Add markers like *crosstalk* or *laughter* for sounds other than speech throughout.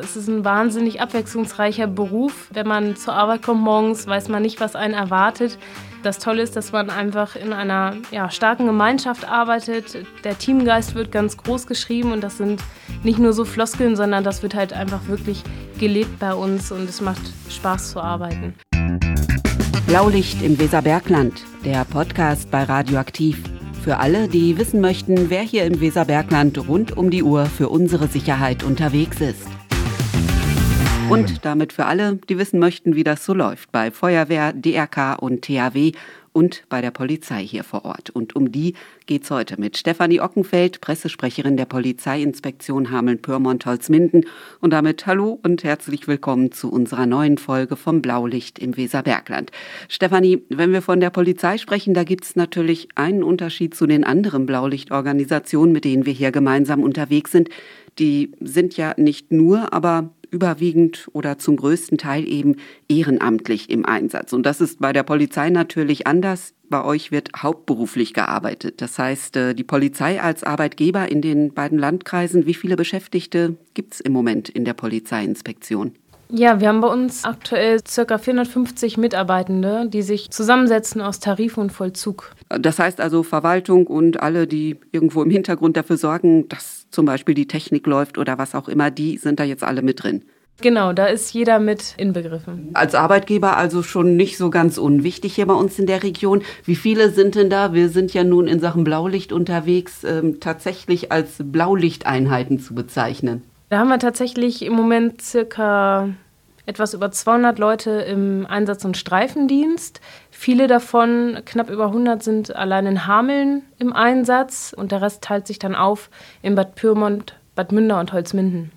Es ist ein wahnsinnig abwechslungsreicher Beruf. Wenn man zur Arbeit kommt morgens, weiß man nicht, was einen erwartet. Das Tolle ist, dass man einfach in einer ja, starken Gemeinschaft arbeitet. Der Teamgeist wird ganz groß geschrieben und das sind nicht nur so Floskeln, sondern das wird halt einfach wirklich gelebt bei uns und es macht Spaß zu arbeiten. Blaulicht im Weserbergland, der Podcast bei Radioaktiv. Für alle, die wissen möchten, wer hier im Weserbergland rund um die Uhr für unsere Sicherheit unterwegs ist. Und damit für alle, die wissen möchten, wie das so läuft bei Feuerwehr, DRK und THW und bei der Polizei hier vor Ort. Und um die geht's heute mit Stefanie Ockenfeld, Pressesprecherin der Polizeiinspektion Hameln-Pyrmont-Holzminden. Und damit hallo und herzlich willkommen zu unserer neuen Folge vom Blaulicht im Weserbergland. Stefanie, wenn wir von der Polizei sprechen, da gibt's natürlich einen Unterschied zu den anderen Blaulichtorganisationen, mit denen wir hier gemeinsam unterwegs sind. Die sind ja nicht nur, aber überwiegend oder zum größten Teil eben ehrenamtlich im Einsatz. Und das ist bei der Polizei natürlich anders. Bei euch wird hauptberuflich gearbeitet. Das heißt, äh, die Polizei als Arbeitgeber in den beiden Landkreisen, wie viele Beschäftigte gibt es im Moment in der Polizeiinspektion? Ja, wir haben bei uns aktuell ca. 450 Mitarbeitende, die sich zusammensetzen aus Tarif und Vollzug. Das heißt also Verwaltung und alle, die irgendwo im Hintergrund dafür sorgen, dass zum Beispiel die Technik läuft oder was auch immer, die sind da jetzt alle mit drin. Genau, da ist jeder mit inbegriffen. Als Arbeitgeber also schon nicht so ganz unwichtig hier bei uns in der Region. Wie viele sind denn da? Wir sind ja nun in Sachen Blaulicht unterwegs, ähm, tatsächlich als Blaulichteinheiten zu bezeichnen. Da haben wir tatsächlich im Moment circa etwas über 200 Leute im Einsatz- und Streifendienst. Viele davon, knapp über 100, sind allein in Hameln im Einsatz und der Rest teilt sich dann auf in Bad Pyrmont, Bad Münder und Holzminden.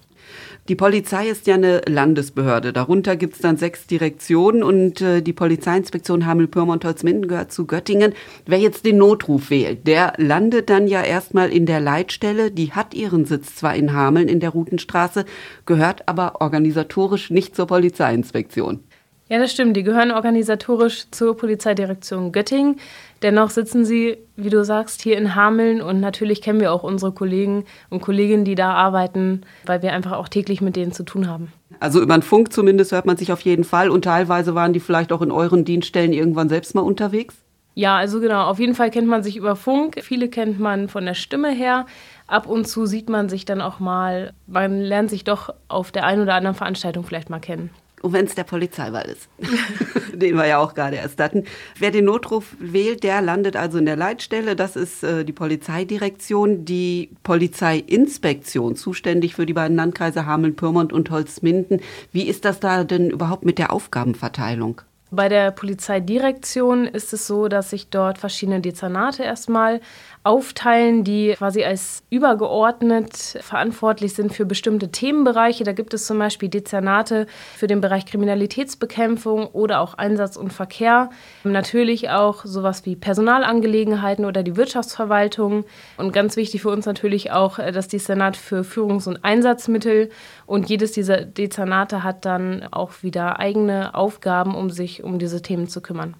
Die Polizei ist ja eine Landesbehörde. Darunter gibt es dann sechs Direktionen und äh, die Polizeiinspektion Hameln-Pyrmont-Holzminden gehört zu Göttingen. Wer jetzt den Notruf wählt, der landet dann ja erstmal in der Leitstelle. Die hat ihren Sitz zwar in Hameln in der Routenstraße, gehört aber organisatorisch nicht zur Polizeiinspektion. Ja, das stimmt. Die gehören organisatorisch zur Polizeidirektion Göttingen. Dennoch sitzen sie, wie du sagst, hier in Hameln und natürlich kennen wir auch unsere Kollegen und Kolleginnen, die da arbeiten, weil wir einfach auch täglich mit denen zu tun haben. Also über den Funk zumindest hört man sich auf jeden Fall und teilweise waren die vielleicht auch in euren Dienststellen irgendwann selbst mal unterwegs? Ja, also genau, auf jeden Fall kennt man sich über Funk. Viele kennt man von der Stimme her. Ab und zu sieht man sich dann auch mal, man lernt sich doch auf der einen oder anderen Veranstaltung vielleicht mal kennen. Und wenn es der Polizeiwahl ist, *laughs* den wir ja auch gerade erst hatten. Wer den Notruf wählt, der landet also in der Leitstelle. Das ist äh, die Polizeidirektion, die Polizeiinspektion, zuständig für die beiden Landkreise Hameln, Pyrmont und Holzminden. Wie ist das da denn überhaupt mit der Aufgabenverteilung? Bei der Polizeidirektion ist es so, dass sich dort verschiedene Dezernate erstmal aufteilen, die quasi als übergeordnet verantwortlich sind für bestimmte Themenbereiche. Da gibt es zum Beispiel Dezernate für den Bereich Kriminalitätsbekämpfung oder auch Einsatz und Verkehr. Natürlich auch sowas wie Personalangelegenheiten oder die Wirtschaftsverwaltung. Und ganz wichtig für uns natürlich auch äh, das Dezernat für Führungs- und Einsatzmittel. Und jedes dieser Dezernate hat dann auch wieder eigene Aufgaben, um sich um diese Themen zu kümmern.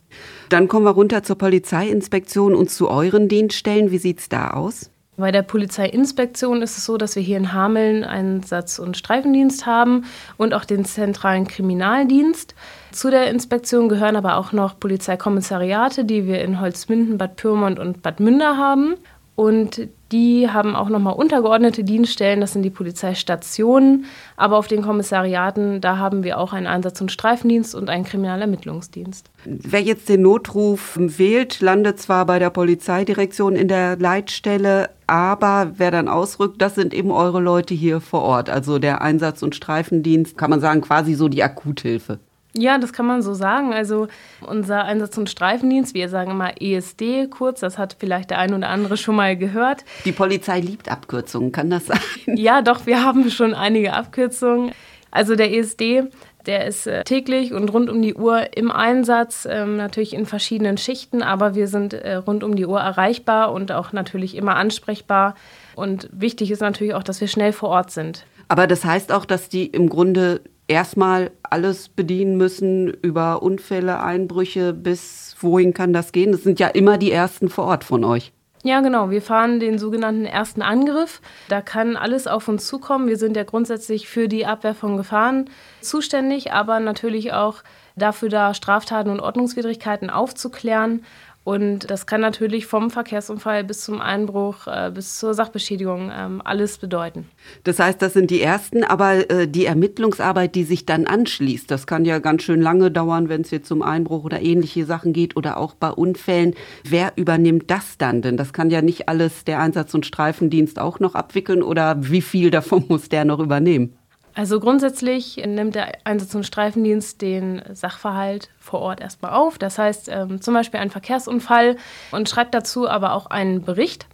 Dann kommen wir runter zur Polizeiinspektion und zu euren Dienststellen. Wie sieht es da aus? Bei der Polizeiinspektion ist es so, dass wir hier in Hameln einen Satz- und Streifendienst haben und auch den zentralen Kriminaldienst. Zu der Inspektion gehören aber auch noch Polizeikommissariate, die wir in Holzminden, Bad Pyrmont und Bad Münder haben. Und die haben auch nochmal untergeordnete Dienststellen, das sind die Polizeistationen. Aber auf den Kommissariaten, da haben wir auch einen Einsatz- und Streifendienst und einen Kriminalermittlungsdienst. Wer jetzt den Notruf wählt, landet zwar bei der Polizeidirektion in der Leitstelle, aber wer dann ausrückt, das sind eben eure Leute hier vor Ort. Also der Einsatz- und Streifendienst, kann man sagen, quasi so die Akuthilfe. Ja, das kann man so sagen. Also unser Einsatz- und Streifendienst, wir sagen immer ESD kurz, das hat vielleicht der ein oder andere schon mal gehört. Die Polizei liebt Abkürzungen, kann das sein? *laughs* Ja, doch, wir haben schon einige Abkürzungen. Also der ESD, der ist äh, täglich und rund um die Uhr im Einsatz, ähm, natürlich in verschiedenen Schichten, aber wir sind äh, rund um die Uhr erreichbar und auch natürlich immer ansprechbar. Und wichtig ist natürlich auch, dass wir schnell vor Ort sind. Aber das heißt auch, dass die im Grunde erstmal alles bedienen müssen, über Unfälle, Einbrüche bis wohin kann das gehen? Das sind ja immer die ersten vor Ort von euch. Ja, genau. Wir fahren den sogenannten ersten Angriff. Da kann alles auf uns zukommen. Wir sind ja grundsätzlich für die Abwehr von Gefahren zuständig, aber natürlich auch dafür da, Straftaten und Ordnungswidrigkeiten aufzuklären. Und das kann natürlich vom Verkehrsunfall bis zum Einbruch, äh, bis zur Sachbeschädigung ähm, alles bedeuten. Das heißt, das sind die ersten, aber äh, die Ermittlungsarbeit, die sich dann anschließt, das kann ja ganz schön lange dauern, wenn es jetzt um Einbruch oder ähnliche Sachen geht oder auch bei Unfällen. Wer übernimmt das dann? Denn das kann ja nicht alles der Einsatz- und Streifendienst auch noch abwickeln oder wie viel davon *laughs* muss der noch übernehmen? Also grundsätzlich nimmt der Einsatz- und Streifendienst den Sachverhalt vor Ort erstmal auf. Das heißt ähm, zum Beispiel einen Verkehrsunfall und schreibt dazu aber auch einen Bericht.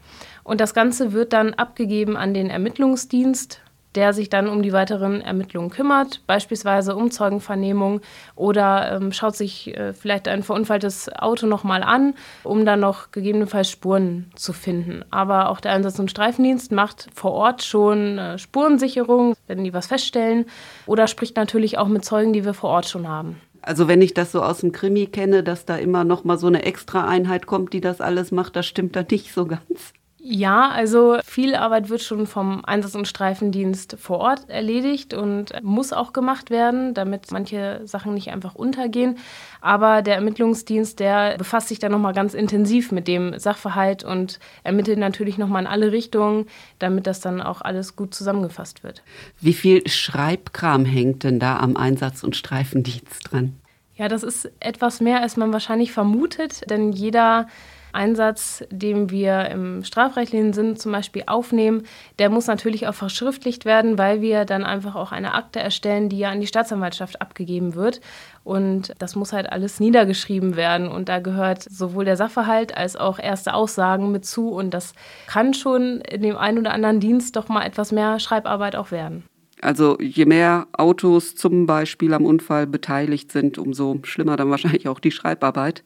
Und das Ganze wird dann abgegeben an den Ermittlungsdienst der sich dann um die weiteren Ermittlungen kümmert, beispielsweise um Zeugenvernehmung oder ähm, schaut sich äh, vielleicht ein verunfalltes Auto nochmal an, um dann noch gegebenenfalls Spuren zu finden. Aber auch der Einsatz- und Streifendienst macht vor Ort schon äh, Spurensicherung, wenn die was feststellen, oder spricht natürlich auch mit Zeugen, die wir vor Ort schon haben. Also wenn ich das so aus dem Krimi kenne, dass da immer noch mal so eine extra Einheit kommt, die das alles macht, das stimmt da nicht so ganz. Ja, also viel Arbeit wird schon vom Einsatz- und Streifendienst vor Ort erledigt und muss auch gemacht werden, damit manche Sachen nicht einfach untergehen. Aber der Ermittlungsdienst, der befasst sich dann nochmal ganz intensiv mit dem Sachverhalt und ermittelt natürlich nochmal in alle Richtungen, damit das dann auch alles gut zusammengefasst wird. Wie viel Schreibkram hängt denn da am Einsatz- und Streifendienst dran? Ja, das ist etwas mehr, als man wahrscheinlich vermutet, denn jeder Einsatz, den wir im strafrechtlichen Sinn zum Beispiel aufnehmen, der muss natürlich auch verschriftlicht werden, weil wir dann einfach auch eine Akte erstellen, die ja an die Staatsanwaltschaft abgegeben wird. Und das muss halt alles niedergeschrieben werden. Und da gehört sowohl der Sachverhalt als auch erste Aussagen mit zu. Und das kann schon in dem einen oder anderen Dienst doch mal etwas mehr Schreibarbeit auch werden. Also je mehr Autos zum Beispiel am Unfall beteiligt sind, umso schlimmer dann wahrscheinlich auch die Schreibarbeit.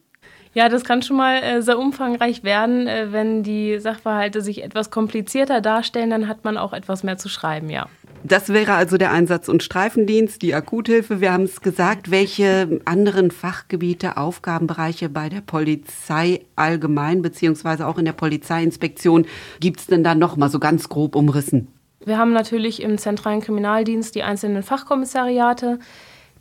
Ja, das kann schon mal äh, sehr umfangreich werden. Äh, wenn die Sachverhalte sich etwas komplizierter darstellen, dann hat man auch etwas mehr zu schreiben, ja. Das wäre also der Einsatz- und Streifendienst, die Akuthilfe. Wir haben es gesagt. Welche anderen Fachgebiete, Aufgabenbereiche bei der Polizei allgemein, beziehungsweise auch in der Polizeiinspektion, gibt es denn da noch mal so ganz grob umrissen? Wir haben natürlich im zentralen Kriminaldienst die einzelnen Fachkommissariate.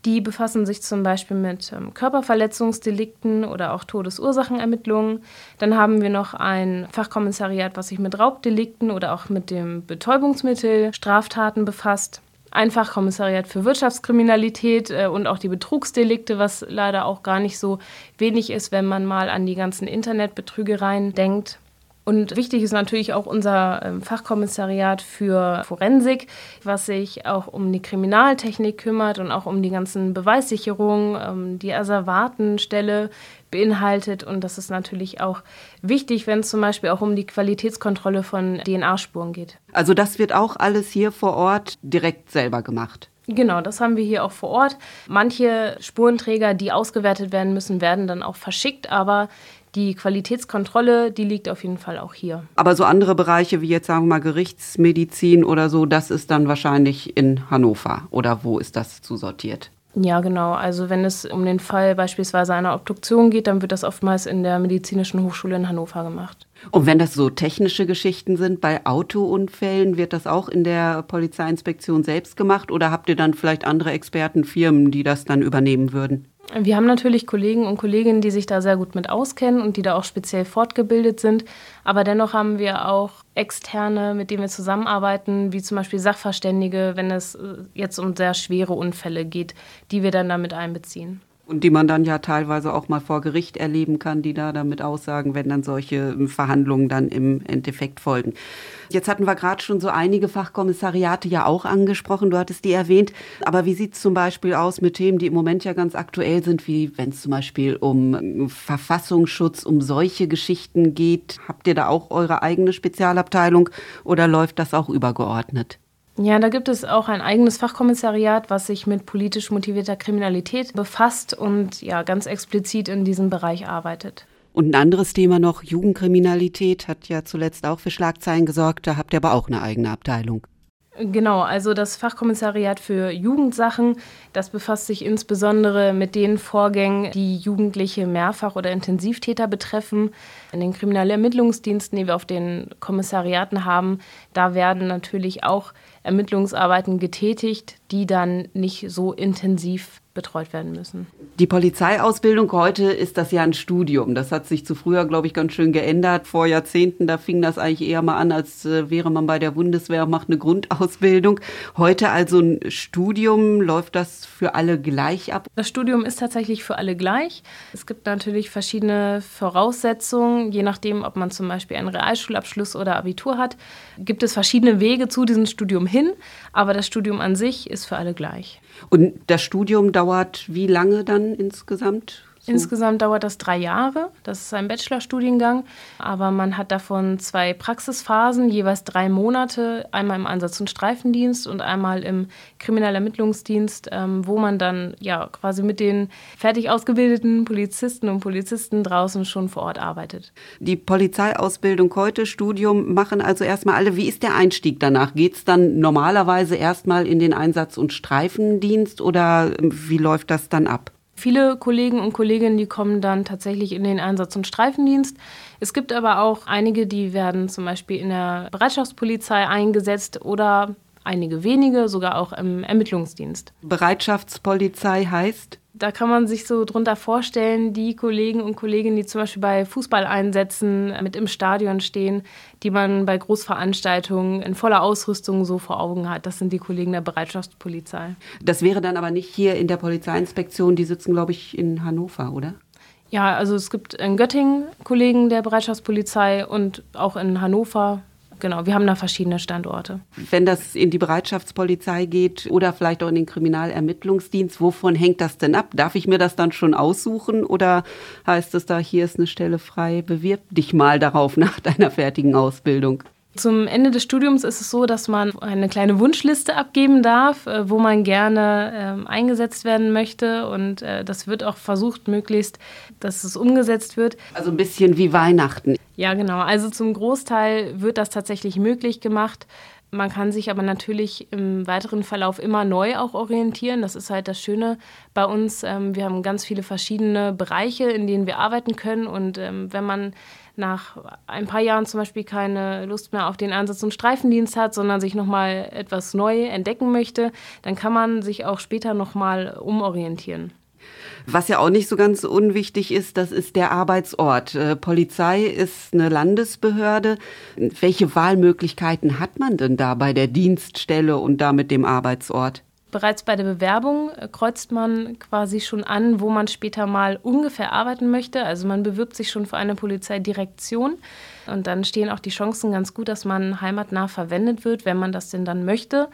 Die befassen sich zum Beispiel mit ähm, Körperverletzungsdelikten oder auch Todesursachenermittlungen. Dann haben wir noch ein Fachkommissariat, was sich mit Raubdelikten oder auch mit dem Betäubungsmittel Straftaten befasst. Ein Fachkommissariat für Wirtschaftskriminalität äh, und auch die Betrugsdelikte, was leider auch gar nicht so wenig ist, wenn man mal an die ganzen Internetbetrügereien denkt. Und wichtig ist natürlich auch unser ähm, Fachkommissariat für Forensik, was sich auch um die Kriminaltechnik kümmert und auch um die ganzen Beweissicherungen, ähm, die Asservatenstelle beinhaltet. Und das ist natürlich auch wichtig, wenn es zum Beispiel auch um die Qualitätskontrolle von DNA-Spuren geht. Also das wird auch alles hier vor Ort direkt selber gemacht. Genau, das haben wir hier auch vor Ort. Manche Spurenträger, die ausgewertet werden müssen, werden dann auch verschickt, aber die Qualitätskontrolle, die liegt auf jeden Fall auch hier. Aber so andere Bereiche wie jetzt sagen wir mal Gerichtsmedizin oder so, das ist dann wahrscheinlich in Hannover oder wo ist das zusortiert? Ja, genau. Also wenn es um den Fall beispielsweise einer Obduktion geht, dann wird das oftmals in der Medizinischen Hochschule in Hannover gemacht. Und wenn das so technische Geschichten sind, bei Autounfällen, wird das auch in der Polizeiinspektion selbst gemacht oder habt ihr dann vielleicht andere Expertenfirmen, die das dann übernehmen würden? Wir haben natürlich Kollegen und Kolleginnen, die sich da sehr gut mit auskennen und die da auch speziell fortgebildet sind. Aber dennoch haben wir auch Externe, mit denen wir zusammenarbeiten, wie zum Beispiel Sachverständige, wenn es äh, jetzt um sehr schwere Unfälle geht, die wir dann damit einbeziehen. Und die man dann ja teilweise auch mal vor Gericht erleben kann, die da damit aussagen, wenn dann solche Verhandlungen dann im Endeffekt folgen. Jetzt hatten wir gerade schon so einige Fachkommissariate ja auch angesprochen, du hattest die erwähnt. Aber wie sieht es zum Beispiel aus mit Themen, die im Moment ja ganz aktuell sind, wie wenn es zum Beispiel um Verfassungsschutz, um solche Geschichten geht? Habt ihr da auch eure eigene Spezialabteilung oder läuft das auch übergeordnet? Ja, da gibt es auch ein eigenes Fachkommissariat, was sich mit politisch motivierter Kriminalität befasst und ja ganz explizit in diesem Bereich arbeitet. Und ein anderes Thema noch, Jugendkriminalität hat ja zuletzt auch für Schlagzeilen gesorgt, da habt ihr aber auch eine eigene Abteilung. Genau, also das Fachkommissariat für Jugendsachen, das befasst sich insbesondere mit den Vorgängen, die Jugendliche Mehrfach- oder Intensivtäter betreffen. In den Kriminalermittlungsdiensten, die wir auf den Kommissariaten haben, da werden natürlich auch Ermittlungsarbeiten getätigt, die dann nicht so intensiv betreut werden müssen. Die Polizeiausbildung heute ist das ja ein Studium. Das hat sich zu früher, glaube ich, ganz schön geändert. Vor Jahrzehnten, da fing das eigentlich eher mal an, als äh, wäre man bei der Bundeswehr, macht eine Grundausbildung. Heute also ein Studium. Läuft das für alle gleich ab? Das Studium ist tatsächlich für alle gleich. Es gibt natürlich verschiedene Voraussetzungen, je nachdem, ob man zum Beispiel einen Realschulabschluss oder Abitur hat. Gibt es verschiedene Wege zu diesem Studium hin, aber das Studium an sich ist für alle gleich. Und das Studium dauert wie lange dann insgesamt? So. Insgesamt dauert das drei Jahre. Das ist ein Bachelorstudiengang. Aber man hat davon zwei Praxisphasen, jeweils drei Monate. Einmal im Einsatz- und Streifendienst und einmal im Kriminalermittlungsdienst, ähm, wo man dann ja quasi mit den fertig ausgebildeten Polizisten und Polizisten draußen schon vor Ort arbeitet. Die Polizeiausbildung heute, Studium, machen also erstmal alle. Wie ist der Einstieg danach? Geht es dann normalerweise erstmal in den Einsatz- und Streifendienst oder wie läuft das dann ab? Viele Kollegen und Kolleginnen, die kommen dann tatsächlich in den Einsatz- und Streifendienst. Es gibt aber auch einige, die werden zum Beispiel in der Bereitschaftspolizei eingesetzt oder einige wenige sogar auch im Ermittlungsdienst. Bereitschaftspolizei heißt? Da kann man sich so drunter vorstellen, die Kollegen und Kolleginnen, die zum Beispiel bei Fußballeinsätzen mit im Stadion stehen, die man bei Großveranstaltungen in voller Ausrüstung so vor Augen hat. Das sind die Kollegen der Bereitschaftspolizei. Das wäre dann aber nicht hier in der Polizeiinspektion, die sitzen, glaube ich, in Hannover, oder? Ja, also es gibt in Göttingen Kollegen der Bereitschaftspolizei und auch in Hannover Genau, wir haben da verschiedene Standorte. Wenn das in die Bereitschaftspolizei geht oder vielleicht auch in den Kriminalermittlungsdienst, wovon hängt das denn ab? Darf ich mir das dann schon aussuchen oder heißt es da, hier ist eine Stelle frei, bewirb dich mal darauf *laughs* nach deiner fertigen Ausbildung? Zum Ende des Studiums ist es so, dass man eine kleine Wunschliste abgeben darf, äh, wo man gerne äh, eingesetzt werden möchte. Und äh, das wird auch versucht, möglichst, dass es umgesetzt wird. Also ein bisschen wie Weihnachten. Ja, genau. Also zum Großteil wird das tatsächlich möglich gemacht. Man kann sich aber natürlich im weiteren Verlauf immer neu auch orientieren. Das ist halt das Schöne bei uns. Ähm, wir haben ganz viele verschiedene Bereiche, in denen wir arbeiten können. Und ähm, wenn man nach ein paar Jahren zum Beispiel keine Lust mehr auf den Einsatz- und Streifendienst hat, sondern sich nochmal etwas neu entdecken möchte, dann kann man sich auch später nochmal umorientieren. Was ja auch nicht so ganz unwichtig ist, das ist der Arbeitsort. Äh, Polizei ist eine Landesbehörde. Welche Wahlmöglichkeiten hat man denn da bei der Dienststelle und damit dem Arbeitsort? Bereits bei der Bewerbung äh, kreuzt man quasi schon an, wo man später mal ungefähr arbeiten möchte. Also man bewirbt sich schon für eine Polizeidirektion und dann stehen auch die Chancen ganz gut, dass man heimatnah verwendet wird, wenn man das denn dann möchte.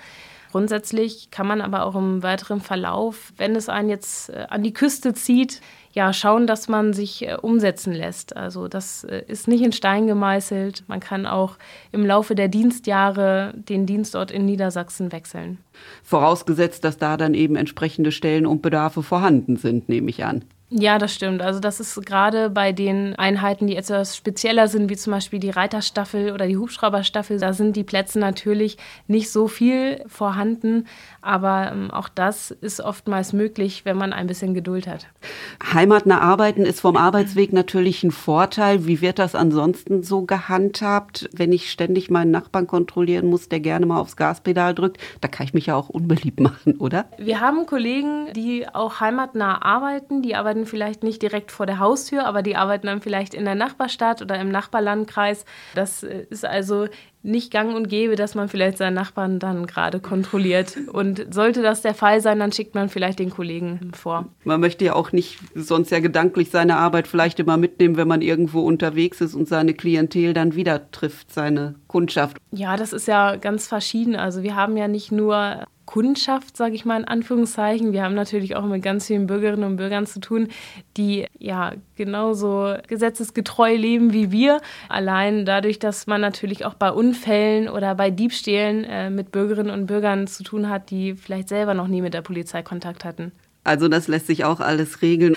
Grundsätzlich kann man aber auch im weiteren Verlauf, wenn es einen jetzt äh, an die Küste zieht, ja, schauen, dass man sich äh, umsetzen lässt. Also das äh, ist nicht in Stein gemeißelt. Man kann auch im Laufe der Dienstjahre den Dienstort in Niedersachsen wechseln. Vorausgesetzt, dass da dann eben entsprechende Stellen und Bedarfe vorhanden sind, nehme ich an. Ja, das stimmt. Also das ist gerade bei den Einheiten, die etwas spezieller sind, wie zum Beispiel die Reiterstaffel oder die Hubschrauberstaffel, da sind die Plätze natürlich nicht so viel vorhanden. Aber ähm, auch das ist oftmals möglich, wenn man ein bisschen Geduld hat. Heimatnah arbeiten ist vom Arbeitsweg natürlich ein Vorteil. Wie wird das ansonsten so gehandhabt, wenn ich ständig meinen Nachbarn kontrollieren muss, der gerne mal aufs Gaspedal drückt? Da kann ich mich ja auch unbeliebt *laughs* machen, oder? Wir haben Kollegen, die auch heimatnah arbeiten, die arbeiten arbeiten vielleicht nicht direkt vor der Haustür, aber die arbeiten dann vielleicht in der Nachbarstadt oder im Nachbarlandkreis. Das äh, ist also nicht gang und gäbe, dass man vielleicht seinen Nachbarn dann gerade kontrolliert. Und sollte das der Fall sein, dann schickt man vielleicht den Kollegen vor. Man möchte ja auch nicht sonst ja gedanklich seine Arbeit vielleicht immer mitnehmen, wenn man irgendwo unterwegs ist und seine Klientel dann wieder trifft, seine Kundschaft. Ja, das ist ja ganz verschieden. Also wir haben ja nicht nur Kundschaft, sage ich mal in Anführungszeichen. Wir haben natürlich auch mit ganz vielen Bürgerinnen und Bürgern zu tun, die ja genauso gesetzesgetreu leben wie wir. Allein dadurch, dass man natürlich auch bei Unfällen oder bei Diebstählen äh, mit Bürgerinnen und Bürgern zu tun hat, die vielleicht selber noch nie mit der Polizei Kontakt hatten. Also das lässt sich auch alles regeln.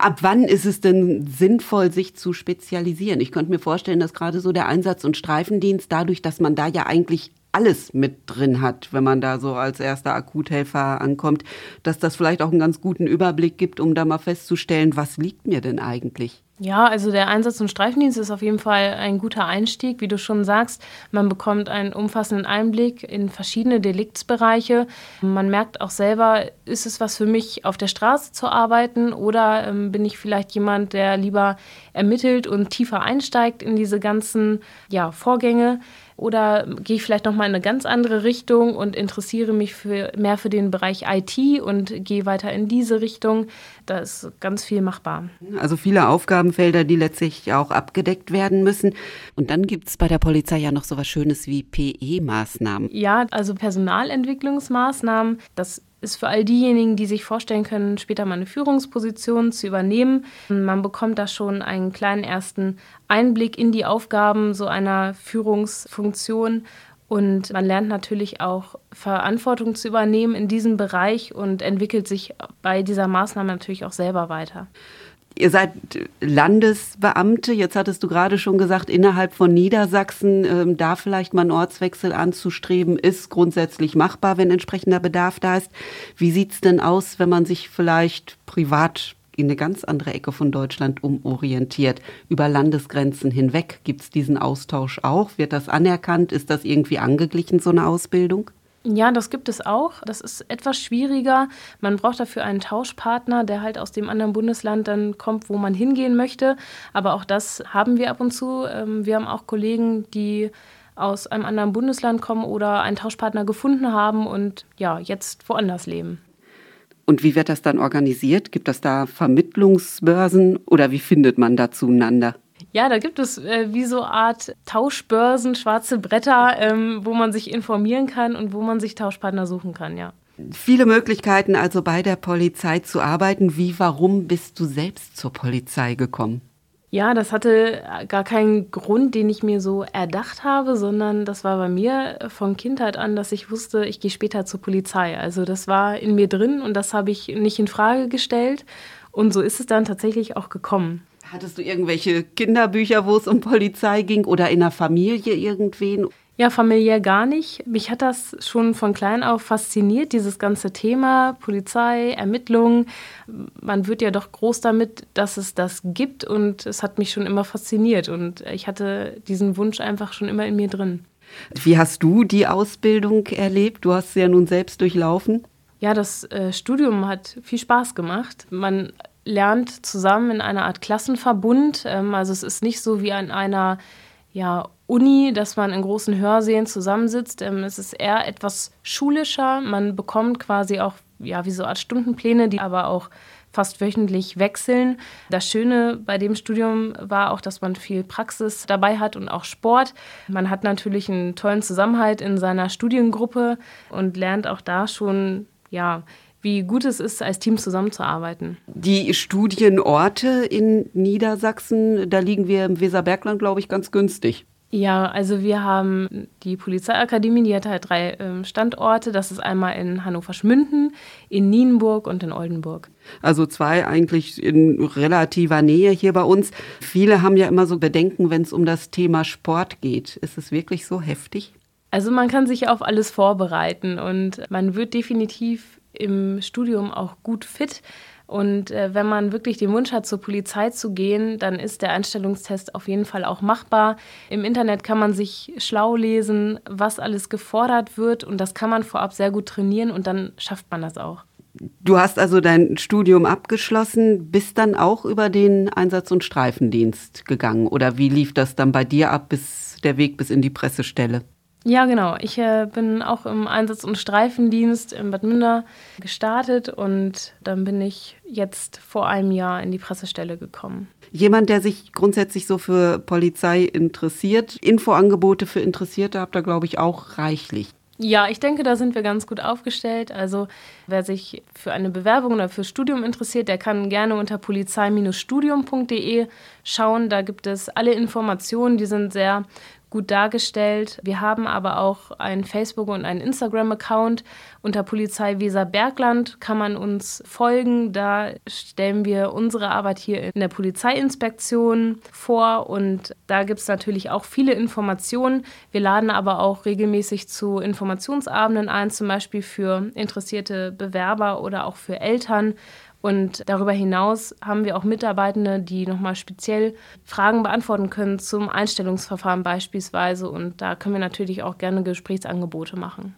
Ab wann ist es denn sinnvoll, sich zu spezialisieren? Ich könnte mir vorstellen, dass gerade so der Einsatz- und Streifendienst, dadurch, dass man da ja eigentlich alles mit drin hat, wenn man da so als erster Akuthelfer ankommt, dass das vielleicht auch einen ganz guten Überblick gibt, um da mal festzustellen, was liegt mir denn eigentlich? Ja, also der Einsatz- und Streifendienst ist auf jeden Fall ein guter Einstieg, wie du schon sagst. Man bekommt einen umfassenden Einblick in verschiedene Deliktsbereiche. Man merkt auch selber, ist es was für mich, auf der Straße zu arbeiten oder ähm, bin ich vielleicht jemand, der lieber ermittelt und tiefer einsteigt in diese ganzen ja, Vorgänge. Oder gehe ich vielleicht nochmal in eine ganz andere Richtung und interessiere mich für, mehr für den Bereich IT und gehe weiter in diese Richtung? Da ist ganz viel machbar. Also viele Aufgabenfelder, die letztlich auch abgedeckt werden müssen. Und dann gibt es bei der Polizei ja noch so was Schönes wie PE-Maßnahmen. Ja, also Personalentwicklungsmaßnahmen. Das ist für all diejenigen, die sich vorstellen können, später mal eine Führungsposition zu übernehmen. Man bekommt da schon einen kleinen ersten Einblick in die Aufgaben so einer Führungsfunktion und man lernt natürlich auch Verantwortung zu übernehmen in diesem Bereich und entwickelt sich bei dieser Maßnahme natürlich auch selber weiter. Ihr seid Landesbeamte. Jetzt hattest du gerade schon gesagt, innerhalb von Niedersachsen ähm, da vielleicht mal einen Ortswechsel anzustreben, ist grundsätzlich machbar, wenn entsprechender Bedarf da ist. Wie sieht es denn aus, wenn man sich vielleicht privat in eine ganz andere Ecke von Deutschland umorientiert, über Landesgrenzen hinweg? Gibt es diesen Austausch auch? Wird das anerkannt? Ist das irgendwie angeglichen, so eine Ausbildung? Ja, das gibt es auch. Das ist etwas schwieriger. Man braucht dafür einen Tauschpartner, der halt aus dem anderen Bundesland dann kommt, wo man hingehen möchte. Aber auch das haben wir ab und zu. Ähm, wir haben auch Kollegen, die aus einem anderen Bundesland kommen oder einen Tauschpartner gefunden haben und ja, jetzt woanders leben. Und wie wird das dann organisiert? Gibt es da Vermittlungsbörsen oder wie findet man da zueinander? Ja, da gibt es äh, wie so eine Art Tauschbörsen, schwarze Bretter, ähm, wo man sich informieren kann und wo man sich Tauschpartner suchen kann, ja. Viele Möglichkeiten also bei der Polizei zu arbeiten. Wie, warum bist du selbst zur Polizei gekommen? Ja, das hatte gar keinen Grund, den ich mir so erdacht habe, sondern das war bei mir von Kindheit an, dass ich wusste, ich gehe später zur Polizei. Also das war in mir drin und das habe ich nicht in Frage gestellt. Und so ist es dann tatsächlich auch gekommen. Hattest du irgendwelche Kinderbücher, wo es um Polizei ging oder in der Familie irgendwen? Ja, familiär gar nicht. Mich hat das schon von klein auf fasziniert, dieses ganze Thema Polizei, Ermittlungen. Man wird ja doch groß damit, dass es das gibt und es hat mich schon immer fasziniert und ich hatte diesen Wunsch einfach schon immer in mir drin. Wie hast du die Ausbildung erlebt? Du hast sie ja nun selbst durchlaufen. Ja, das äh, Studium hat viel Spaß gemacht. Man lernt zusammen in einer Art Klassenverbund. Ähm, also es ist nicht so wie an einer ja, Uni, dass man in großen Hörsälen zusammensitzt. Ähm, es ist eher etwas schulischer. Man bekommt quasi auch ja, wie so eine Art Stundenpläne, die aber auch fast wöchentlich wechseln. Das Schöne bei dem Studium war auch, dass man viel Praxis dabei hat und auch Sport. Man hat natürlich einen tollen Zusammenhalt in seiner Studiengruppe und lernt auch da schon ja, wie gut es ist, als Team zusammenzuarbeiten. Die Studienorte in Niedersachsen, da liegen wir im Weserbergland, glaube ich, ganz günstig. Ja, also wir haben die Polizeiakademie, die hat halt drei ähm, Standorte. Das ist einmal in Hannover-Schmünden, in Nienburg und in Oldenburg. Also zwei eigentlich in relativer Nähe hier bei uns. Viele haben ja immer so Bedenken, wenn es um das Thema Sport geht. Ist es wirklich so heftig? Also man kann sich auf alles vorbereiten und man wird definitiv im Studium auch gut fit. Und äh, wenn man wirklich den Wunsch hat, zur Polizei zu gehen, dann ist der Einstellungstest auf jeden Fall auch machbar. Im Internet kann man sich schlau lesen, was alles gefordert wird. Und das kann man vorab sehr gut trainieren und dann schafft man das auch. Du hast also dein Studium abgeschlossen, bist dann auch über den Einsatz- und Streifendienst gegangen. Oder wie lief das dann bei dir ab, bis der Weg bis in die Pressestelle? Ja, genau. Ich äh, bin auch im Einsatz- und Streifendienst in Bad Münder gestartet und dann bin ich jetzt vor einem Jahr in die Pressestelle gekommen. Jemand, der sich grundsätzlich so für Polizei interessiert, Infoangebote für Interessierte habt ihr, glaube ich, auch reichlich. Ja, ich denke, da sind wir ganz gut aufgestellt. Also wer sich für eine Bewerbung oder fürs Studium interessiert, der kann gerne unter polizei-studium.de schauen. Da gibt es alle Informationen, die sind sehr gut dargestellt. Wir haben aber auch einen Facebook- und einen Instagram-Account. Unter Polizei Weser Bergland kann man uns folgen. Da stellen wir unsere Arbeit hier in der Polizeiinspektion vor und da gibt es natürlich auch viele Informationen. Wir laden aber auch regelmäßig zu Informationsabenden ein, zum Beispiel für interessierte Bewerber oder auch für Eltern. Und darüber hinaus haben wir auch Mitarbeitende, die nochmal speziell Fragen beantworten können zum Einstellungsverfahren beispielsweise. Und da können wir natürlich auch gerne Gesprächsangebote machen.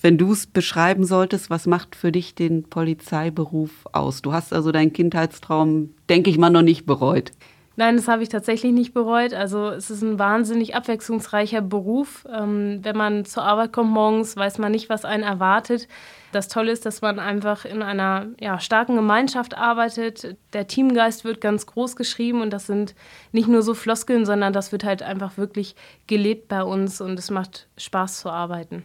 Wenn du es beschreiben solltest, was macht für dich den Polizeiberuf aus? Du hast also deinen Kindheitstraum, denke ich mal, noch nicht bereut. Nein, das habe ich tatsächlich nicht bereut. Also es ist ein wahnsinnig abwechslungsreicher Beruf. Ähm, wenn man zur Arbeit kommt morgens, weiß man nicht, was einen erwartet. Das Tolle ist, dass man einfach in einer ja, starken Gemeinschaft arbeitet. Der Teamgeist wird ganz groß geschrieben und das sind nicht nur so Floskeln, sondern das wird halt einfach wirklich gelebt bei uns und es macht Spaß zu arbeiten.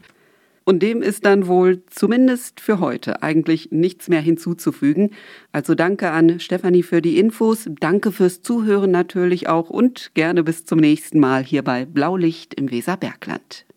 Und dem ist dann wohl zumindest für heute eigentlich nichts mehr hinzuzufügen. Also danke an Stefanie für die Infos, danke fürs Zuhören natürlich auch und gerne bis zum nächsten Mal hier bei Blaulicht im Weserbergland.